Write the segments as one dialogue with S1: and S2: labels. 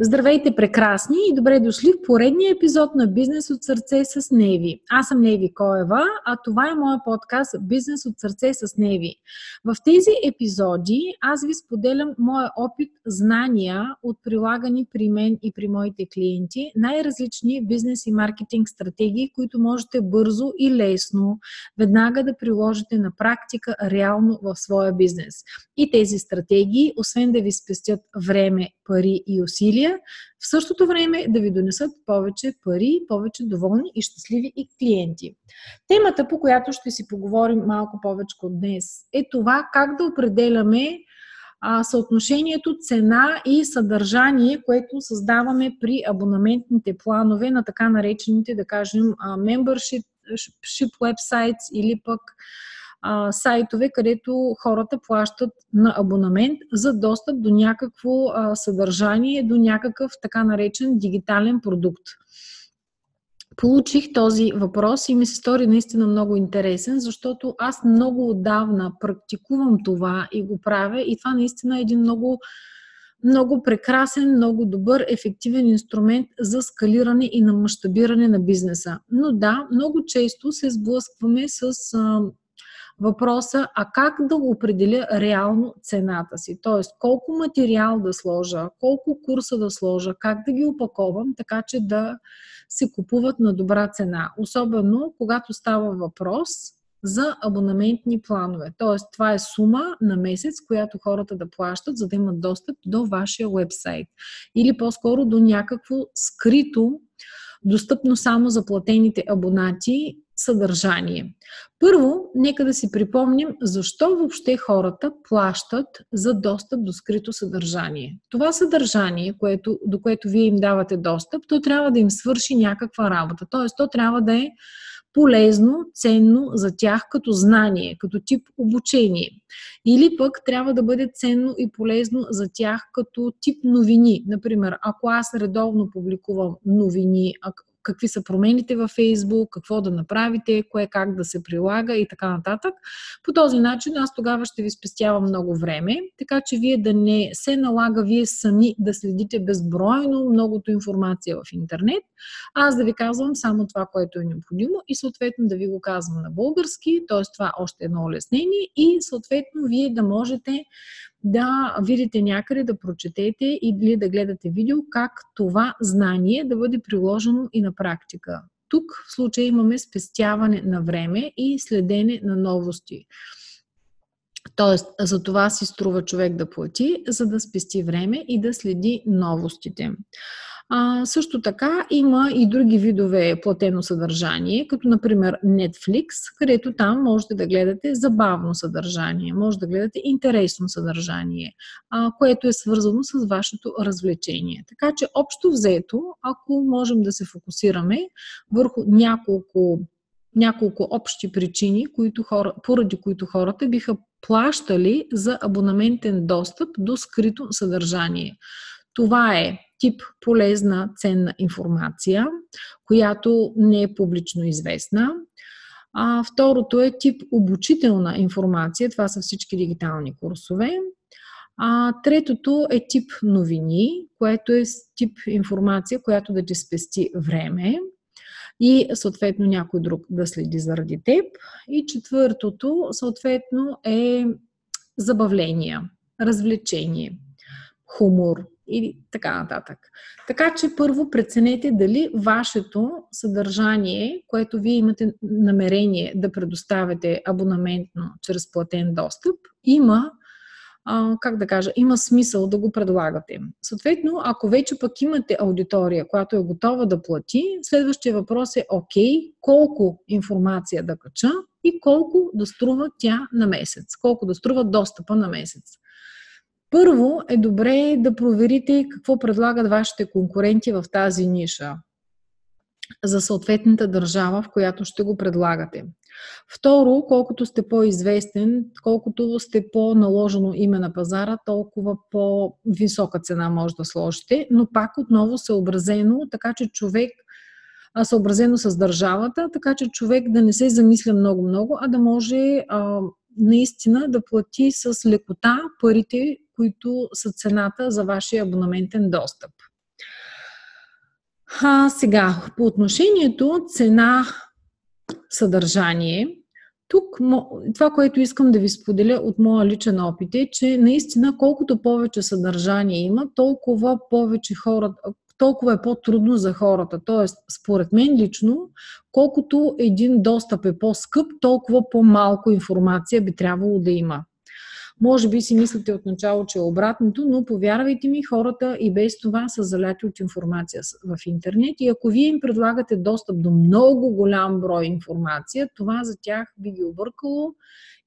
S1: Здравейте, прекрасни и добре дошли в поредния епизод на Бизнес от сърце с Неви. Аз съм Неви Коева, а това е моя подкаст Бизнес от сърце с Неви. В тези епизоди аз ви споделям моя опит, знания от прилагани при мен и при моите клиенти, най-различни бизнес и маркетинг стратегии, които можете бързо и лесно веднага да приложите на практика реално в своя бизнес. И тези стратегии, освен да ви спестят време, пари и усилия, в същото време да ви донесат повече пари, повече доволни и щастливи и клиенти. Темата, по която ще си поговорим малко повече от днес, е това как да определяме а, съотношението цена и съдържание, което създаваме при абонаментните планове на така наречените, да кажем, membership websites или пък сайтове, където хората плащат на абонамент за достъп до някакво съдържание, до някакъв така наречен дигитален продукт. Получих този въпрос и ми се стори наистина много интересен, защото аз много отдавна практикувам това и го правя и това наистина е един много много прекрасен, много добър, ефективен инструмент за скалиране и на мащабиране на бизнеса. Но да, много често се сблъскваме с въпроса, а как да определя реално цената си? Тоест, колко материал да сложа, колко курса да сложа, как да ги опаковам, така че да се купуват на добра цена. Особено, когато става въпрос за абонаментни планове. Тоест, това е сума на месец, която хората да плащат, за да имат достъп до вашия вебсайт. Или по-скоро до някакво скрито, достъпно само за платените абонати съдържание. Първо, нека да си припомним защо въобще хората плащат за достъп до скрито съдържание. Това съдържание, което, до което вие им давате достъп, то трябва да им свърши някаква работа. Т.е. то трябва да е полезно, ценно за тях като знание, като тип обучение. Или пък трябва да бъде ценно и полезно за тях като тип новини. Например, ако аз редовно публикувам новини, какви са промените във Фейсбук, какво да направите, кое как да се прилага и така нататък. По този начин аз тогава ще ви спестявам много време, така че вие да не се налага вие сами да следите безбройно многото информация в интернет, аз да ви казвам само това, което е необходимо и съответно да ви го казвам на български, т.е. това още едно улеснение и съответно вие да можете да видите някъде, да прочетете или да гледате видео как това знание да бъде приложено и на практика. Тук в случая имаме спестяване на време и следене на новости. Тоест, за това си струва човек да плати, за да спести време и да следи новостите. А, също така има и други видове платено съдържание, като например Netflix, където там можете да гледате забавно съдържание, може да гледате интересно съдържание, а, което е свързано с вашето развлечение. Така че общо взето, ако можем да се фокусираме върху няколко няколко общи причини, които хора, поради които хората биха плащали за абонаментен достъп до скрито съдържание. Това е тип полезна, ценна информация, която не е публично известна. А, второто е тип обучителна информация. Това са всички дигитални курсове. А, третото е тип новини, което е тип информация, която да ти спести време и съответно някой друг да следи заради теб. И четвъртото съответно е забавления, развлечение, хумор, и така нататък. Така че първо преценете дали вашето съдържание, което вие имате намерение да предоставяте абонаментно чрез платен достъп, има как да кажа, има смисъл да го предлагате. Съответно, ако вече пък имате аудитория, която е готова да плати, следващия въпрос е, окей, колко информация да кача и колко да струва тя на месец, колко да струва достъпа на месец. Първо е добре да проверите какво предлагат вашите конкуренти в тази ниша за съответната държава, в която ще го предлагате. Второ, колкото сте по-известен, колкото сте по-наложено име на пазара, толкова по-висока цена може да сложите, но пак отново съобразено, така че човек съобразено с държавата, така че човек да не се замисля много-много, а да може а, наистина да плати с лекота парите, които са цената за вашия абонаментен достъп. А, сега, по отношението цена съдържание, тук това, което искам да ви споделя от моя личен опит е, че наистина колкото повече съдържание има, толкова повече хора, толкова е по-трудно за хората. Тоест, според мен лично, колкото един достъп е по-скъп, толкова по-малко информация би трябвало да има. Може би си мислите от начало, че е обратното, но повярвайте ми, хората и без това са заляти от информация в интернет и ако вие им предлагате достъп до много голям брой информация, това за тях би ги объркало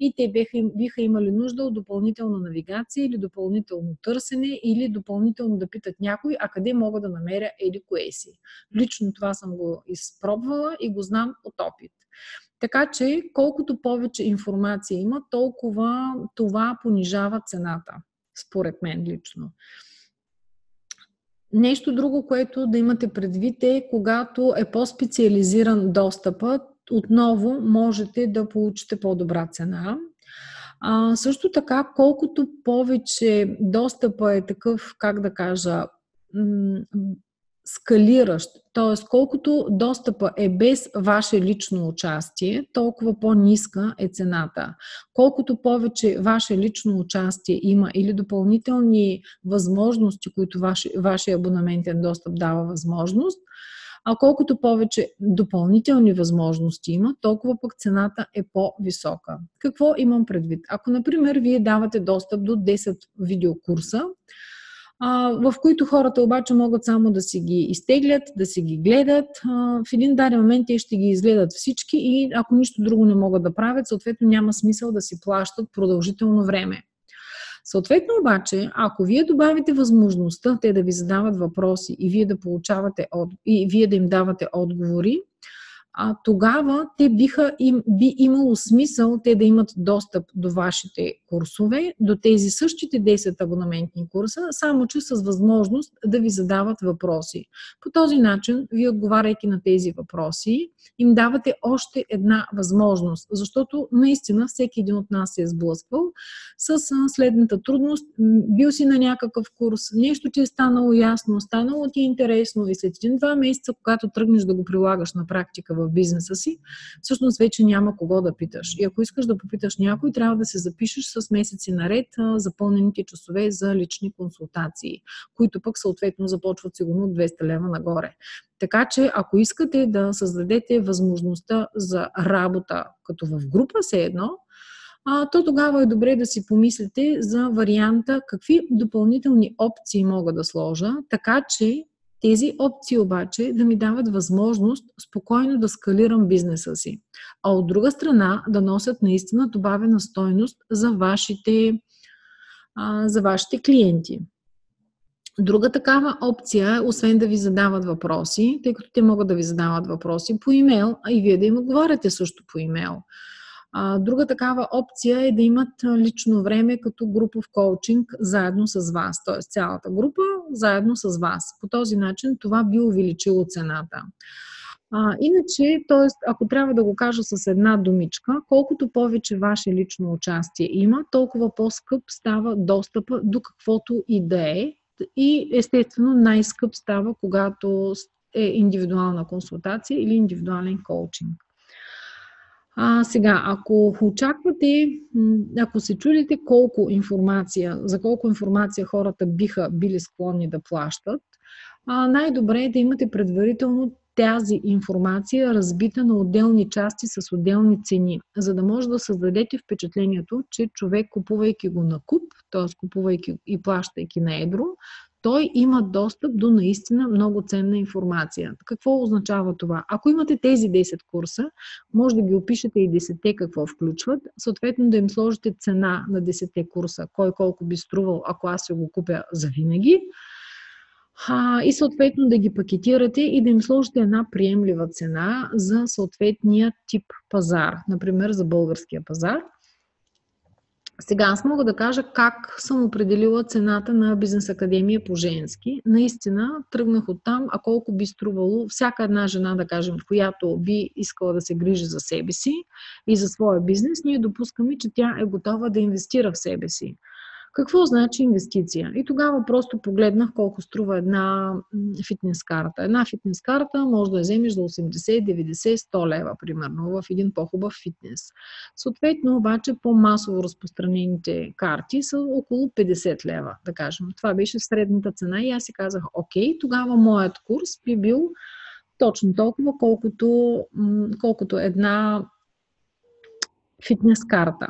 S1: и те биха, биха имали нужда от допълнителна навигация или допълнително търсене или допълнително да питат някой, а къде мога да намеря или кое си. Лично това съм го изпробвала и го знам от опит. Така че, колкото повече информация има, толкова това понижава цената, според мен лично. Нещо друго, което да имате предвид е, когато е по-специализиран достъпът, отново можете да получите по-добра цена. А, също така, колкото повече достъпа е такъв, как да кажа, скалиращ, т.е. колкото достъпа е без ваше лично участие, толкова по-ниска е цената. Колкото повече ваше лично участие има или допълнителни възможности, които ваше, вашия абонаментен достъп дава възможност, а колкото повече допълнителни възможности има, толкова пък цената е по-висока. Какво имам предвид? Ако, например, вие давате достъп до 10 видеокурса, в които хората обаче могат само да си ги изтеглят, да си ги гледат. В един даден момент те ще ги изгледат всички и ако нищо друго не могат да правят, съответно няма смисъл да си плащат продължително време. Съответно обаче, ако вие добавите възможността те да ви задават въпроси и вие да получавате и вие да им давате отговори, а, тогава те биха им, би имало смисъл те да имат достъп до вашите курсове, до тези същите 10 абонаментни курса, само че с възможност да ви задават въпроси. По този начин, вие отговаряйки на тези въпроси, им давате още една възможност, защото наистина всеки един от нас се е сблъсквал с следната трудност. Бил си на някакъв курс, нещо ти е станало ясно, станало ти е интересно и след един-два месеца, когато тръгнеш да го прилагаш на практика в бизнеса си, всъщност вече няма кого да питаш. И ако искаш да попиташ някой, трябва да се запишеш с месеци наред запълнените часове за лични консултации, които пък съответно започват сигурно от 200 лева нагоре. Така че, ако искате да създадете възможността за работа като в група, се едно, а, то тогава е добре да си помислите за варианта какви допълнителни опции мога да сложа, така че тези опции обаче да ми дават възможност спокойно да скалирам бизнеса си, а от друга страна да носят наистина добавена стойност за вашите, а, за вашите клиенти. Друга такава опция е, освен да ви задават въпроси, тъй като те могат да ви задават въпроси по имейл, а и вие да им отговаряте също по имейл. А, друга такава опция е да имат лично време като групов коучинг заедно с вас, т.е. цялата група заедно с вас. По този начин това би увеличило цената. А, иначе, т.е. ако трябва да го кажа с една думичка, колкото повече ваше лично участие има, толкова по-скъп става достъпа до каквото и да е. И естествено най-скъп става, когато е индивидуална консултация или индивидуален коучинг. А, сега, ако очаквате, ако се чудите колко информация, за колко информация хората биха били склонни да плащат, най-добре е да имате предварително тази информация разбита на отделни части с отделни цени, за да може да създадете впечатлението, че човек купувайки го на куп, т.е. купувайки и плащайки на едро, той има достъп до наистина много ценна информация. Какво означава това? Ако имате тези 10 курса, може да ги опишете и 10 какво включват, съответно да им сложите цена на 10 курса, кой колко би струвал, ако аз се го купя за винаги, и съответно да ги пакетирате и да им сложите една приемлива цена за съответния тип пазар, например за българския пазар – сега аз мога да кажа как съм определила цената на бизнес академия по женски. Наистина тръгнах от там, а колко би струвало всяка една жена, да кажем, която би искала да се грижи за себе си и за своя бизнес, ние допускаме, че тя е готова да инвестира в себе си. Какво значи инвестиция? И тогава просто погледнах колко струва една фитнес карта. Една фитнес карта може да я вземеш за 80, 90, 100 лева, примерно, в един по-хубав фитнес. Съответно, обаче, по-масово разпространените карти са около 50 лева, да кажем. Това беше средната цена и аз си казах, окей, тогава моят курс би бил точно толкова, колкото, колкото една фитнес карта.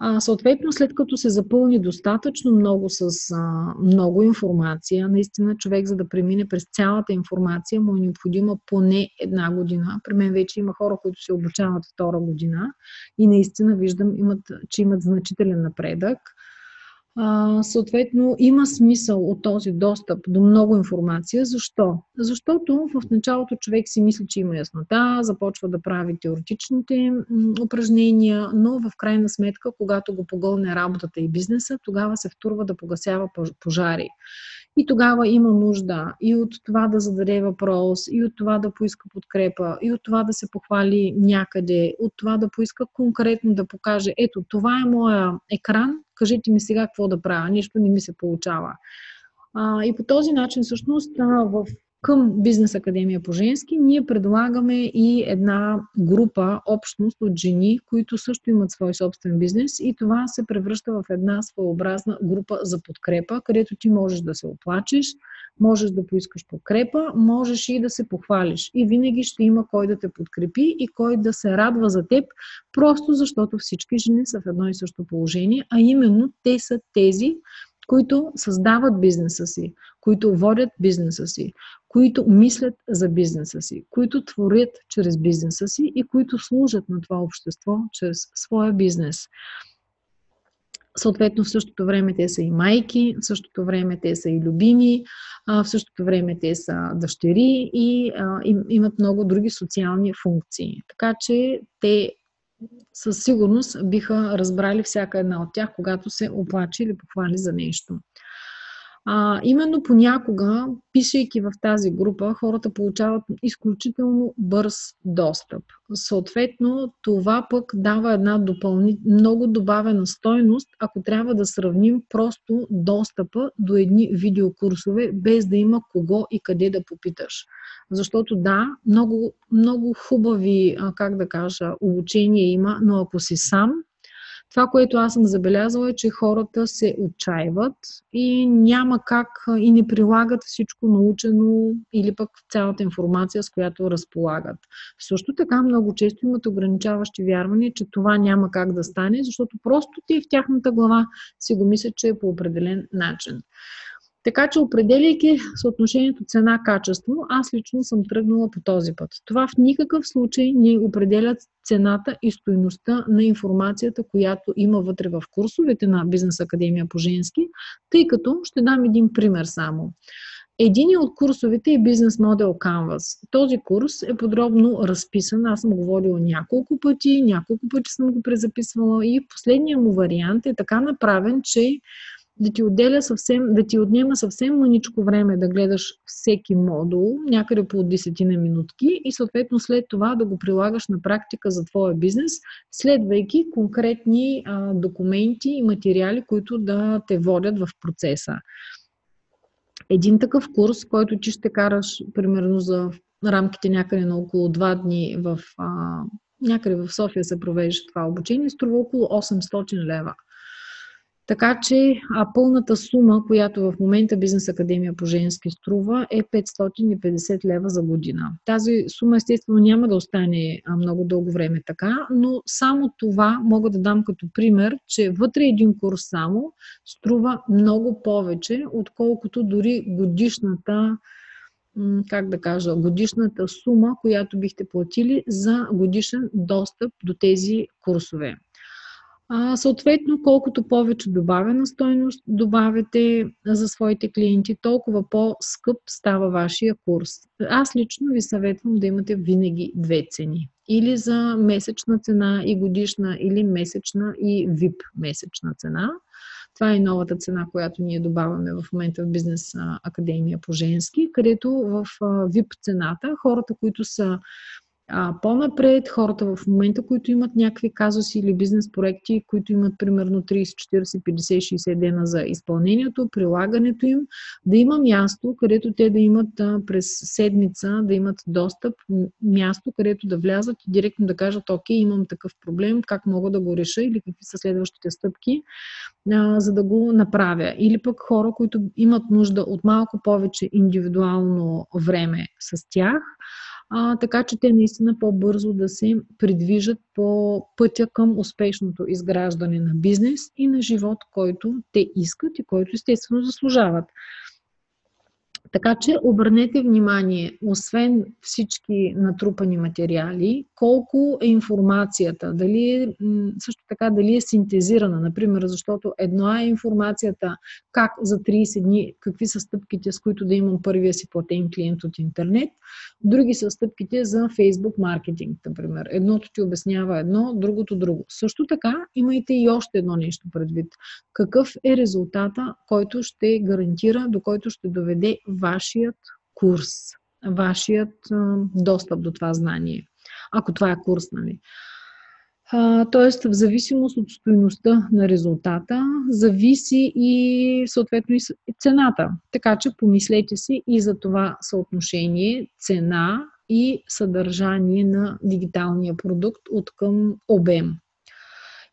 S1: А, съответно, след като се запълни достатъчно много с а, много информация, наистина човек, за да премине през цялата информация, му е необходима поне една година. При мен вече има хора, които се обучават втора година и наистина виждам, имат, че имат значителен напредък съответно има смисъл от този достъп до много информация. Защо? Защото в началото човек си мисли, че има яснота, започва да прави теоретичните упражнения, но в крайна сметка, когато го погълне работата и бизнеса, тогава се втурва да погасява пожари. И тогава има нужда и от това да зададе въпрос, и от това да поиска подкрепа, и от това да се похвали някъде, от това да поиска конкретно да покаже, ето, това е моя екран, кажете ми сега какво да правя, нищо не ми се получава. А, и по този начин, всъщност, в към Бизнес Академия по женски, ние предлагаме и една група, общност от жени, които също имат свой собствен бизнес и това се превръща в една своеобразна група за подкрепа, където ти можеш да се оплачеш, можеш да поискаш подкрепа, можеш и да се похвалиш. И винаги ще има кой да те подкрепи и кой да се радва за теб, просто защото всички жени са в едно и също положение, а именно те са тези, които създават бизнеса си, които водят бизнеса си, които мислят за бизнеса си, които творят чрез бизнеса си и които служат на това общество чрез своя бизнес. Съответно, в същото време те са и майки, в същото време те са и любими, в същото време те са дъщери и имат много други социални функции. Така че те със сигурност биха разбрали всяка една от тях, когато се оплаче или похвали за нещо. А, именно понякога, пишейки в тази група, хората получават изключително бърз достъп. Съответно, това пък дава една допълни... много добавена стойност, ако трябва да сравним просто достъпа до едни видеокурсове, без да има кого и къде да попиташ. Защото да, много, много хубави, как да кажа, обучения има, но ако си сам, това, което аз съм забелязала е, че хората се отчаиват и няма как и не прилагат всичко научено или пък цялата информация, с която разполагат. Също така много често имат ограничаващи вярвания, че това няма как да стане, защото просто те в тяхната глава си го мислят, че е по определен начин. Така че, определяйки съотношението цена-качество, аз лично съм тръгнала по този път. Това в никакъв случай не определят цената и стоеността на информацията, която има вътре в курсовете на Бизнес Академия по женски, тъй като ще дам един пример само. Един от курсовете е бизнес модел Canvas. Този курс е подробно разписан. Аз съм говорила няколко пъти, няколко пъти съм го презаписвала и последният му вариант е така направен, че да ти отделя съвсем, да ти отнема съвсем маничко време да гледаш всеки модул, някъде по 10 на минутки и съответно след това да го прилагаш на практика за твоя бизнес, следвайки конкретни а, документи и материали, които да те водят в процеса. Един такъв курс, който ти ще караш примерно за рамките някъде на около 2 дни в а, някъде в София се провежда това обучение, струва около 800 лева. Така че а пълната сума, която в момента Бизнес Академия по женски струва е 550 лева за година. Тази сума естествено няма да остане много дълго време така, но само това мога да дам като пример, че вътре един курс само струва много повече, отколкото дори годишната как да кажа, годишната сума, която бихте платили за годишен достъп до тези курсове. А, съответно, колкото повече добавена стойност добавяте за своите клиенти, толкова по-скъп става вашия курс. Аз лично ви съветвам да имате винаги две цени. Или за месечна цена и годишна, или месечна и VIP месечна цена. Това е новата цена, която ние добавяме в момента в Бизнес Академия по женски, където в VIP цената хората, които са а, по-напред, хората в момента, които имат някакви казуси или бизнес проекти, които имат примерно 30, 40, 50, 60 дена за изпълнението, прилагането им, да има място, където те да имат а, през седмица, да имат достъп, място, където да влязат и директно да кажат, окей, имам такъв проблем, как мога да го реша или какви са следващите стъпки, а, за да го направя. Или пък хора, които имат нужда от малко повече индивидуално време с тях, а, така че те наистина по-бързо да се придвижат по пътя към успешното изграждане на бизнес и на живот, който те искат и който естествено заслужават. Така че обърнете внимание, освен всички натрупани материали, колко е информацията, дали е, също така дали е синтезирана, например, защото едно е информацията как за 30 дни, какви са стъпките, с които да имам първия си платен клиент от интернет, други са стъпките за Facebook маркетинг, например. Едното ти обяснява едно, другото друго. Също така имайте и още едно нещо предвид. Какъв е резултата, който ще гарантира, до който ще доведе вашият курс, вашият достъп до това знание. Ако това е курс, нали? Тоест, в зависимост от стоеността на резултата, зависи и съответно и цената. Така че помислете си и за това съотношение цена и съдържание на дигиталния продукт от към обем.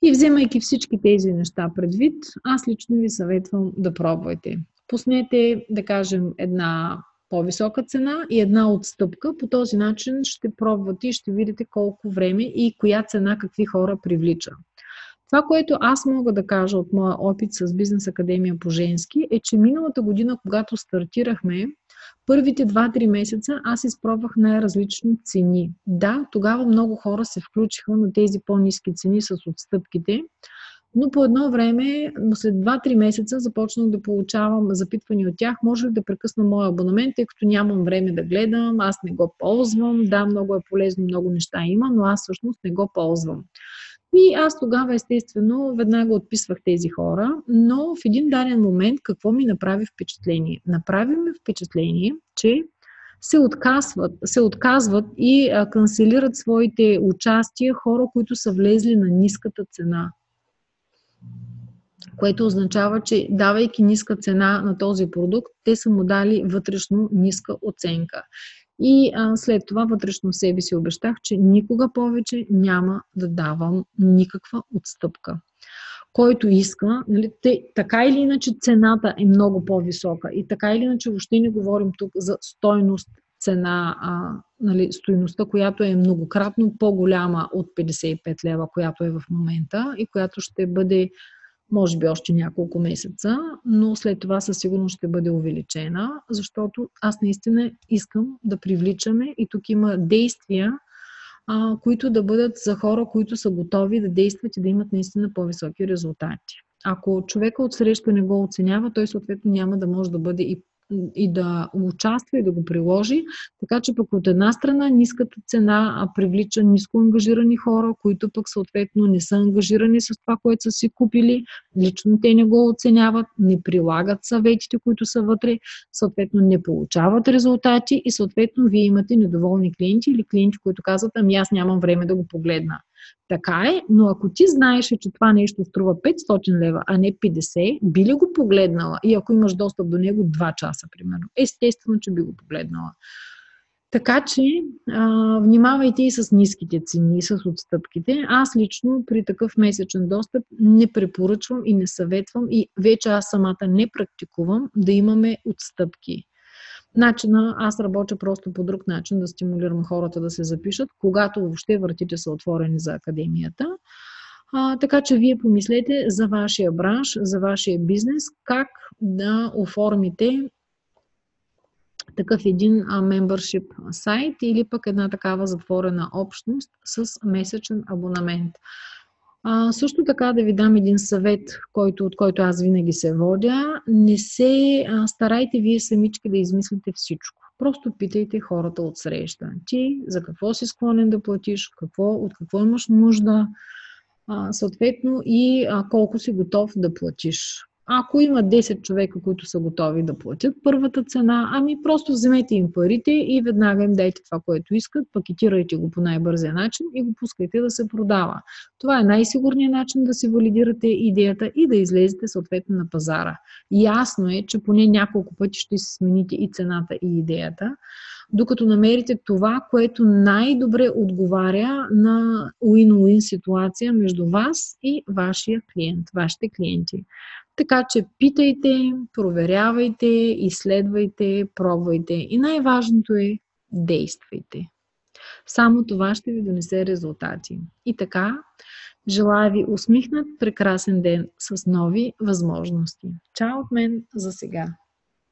S1: И вземайки всички тези неща предвид, аз лично ви съветвам да пробвайте. Пуснете, да кажем, една по-висока цена и една отстъпка. По този начин ще пробвате и ще видите колко време и коя цена какви хора привлича. Това, което аз мога да кажа от моя опит с Бизнес Академия по женски, е, че миналата година, когато стартирахме, първите 2-3 месеца аз изпробвах най-различни цени. Да, тогава много хора се включиха на тези по-низки цени с отстъпките, но по едно време, след 2-3 месеца, започнах да получавам запитвания от тях, може ли да прекъсна моя абонамент, тъй като нямам време да гледам, аз не го ползвам, да, много е полезно, много неща има, но аз всъщност не го ползвам. И аз тогава, естествено, веднага отписвах тези хора, но в един даден момент какво ми направи впечатление? Направи ми впечатление, че се отказват, се отказват и а, канцелират своите участия хора, които са влезли на ниската цена което означава, че давайки ниска цена на този продукт, те са му дали вътрешно ниска оценка. И а, след това вътрешно в себе си обещах, че никога повече няма да давам никаква отстъпка. Който иска, нали, те, така или иначе цената е много по-висока и така или иначе въобще не говорим тук за стойност цена, а, нали, стоеността, която е многократно по-голяма от 55 лева, която е в момента и която ще бъде може би още няколко месеца, но след това със сигурност ще бъде увеличена, защото аз наистина искам да привличаме и тук има действия, а, които да бъдат за хора, които са готови да действат и да имат наистина по-високи резултати. Ако човека от среща не го оценява, той съответно няма да може да бъде и и да участва и да го приложи. Така че пък от една страна ниската цена привлича ниско ангажирани хора, които пък съответно не са ангажирани с това, което са си купили. Лично те не го оценяват, не прилагат съветите, които са вътре, съответно не получават резултати и съответно вие имате недоволни клиенти или клиенти, които казват, ами аз нямам време да го погледна. Така е, но ако ти знаеш, че това нещо струва 500 лева, а не 50, би ли го погледнала? И ако имаш достъп до него 2 часа, примерно. Естествено, че би го погледнала. Така че, а, внимавайте и с ниските цени, и с отстъпките. Аз лично при такъв месечен достъп не препоръчвам и не съветвам и вече аз самата не практикувам да имаме отстъпки начина, аз работя просто по друг начин да стимулирам хората да се запишат, когато въобще вратите са отворени за академията. А, така че вие помислете за вашия бранш, за вашия бизнес, как да оформите такъв един membership сайт или пък една такава затворена общност с месечен абонамент. А, също така да ви дам един съвет, който, от който аз винаги се водя. Не се а, старайте вие самички да измислите всичко. Просто питайте хората от среща. Ти за какво си склонен да платиш, какво, от какво имаш нужда, а, съответно и а, колко си готов да платиш. Ако има 10 човека, които са готови да платят първата цена, ами просто вземете им парите и веднага им дайте това, което искат, пакетирайте го по най-бързия начин и го пускайте да се продава. Това е най-сигурният начин да си валидирате идеята и да излезете съответно на пазара. Ясно е, че поне няколко пъти ще си смените и цената и идеята, докато намерите това, което най-добре отговаря на win-win ситуация между вас и вашия клиент, вашите клиенти. Така че питайте, проверявайте, изследвайте, пробвайте и най-важното е действайте. Само това ще ви донесе резултати. И така, желая ви усмихнат прекрасен ден с нови възможности. Чао от мен за сега!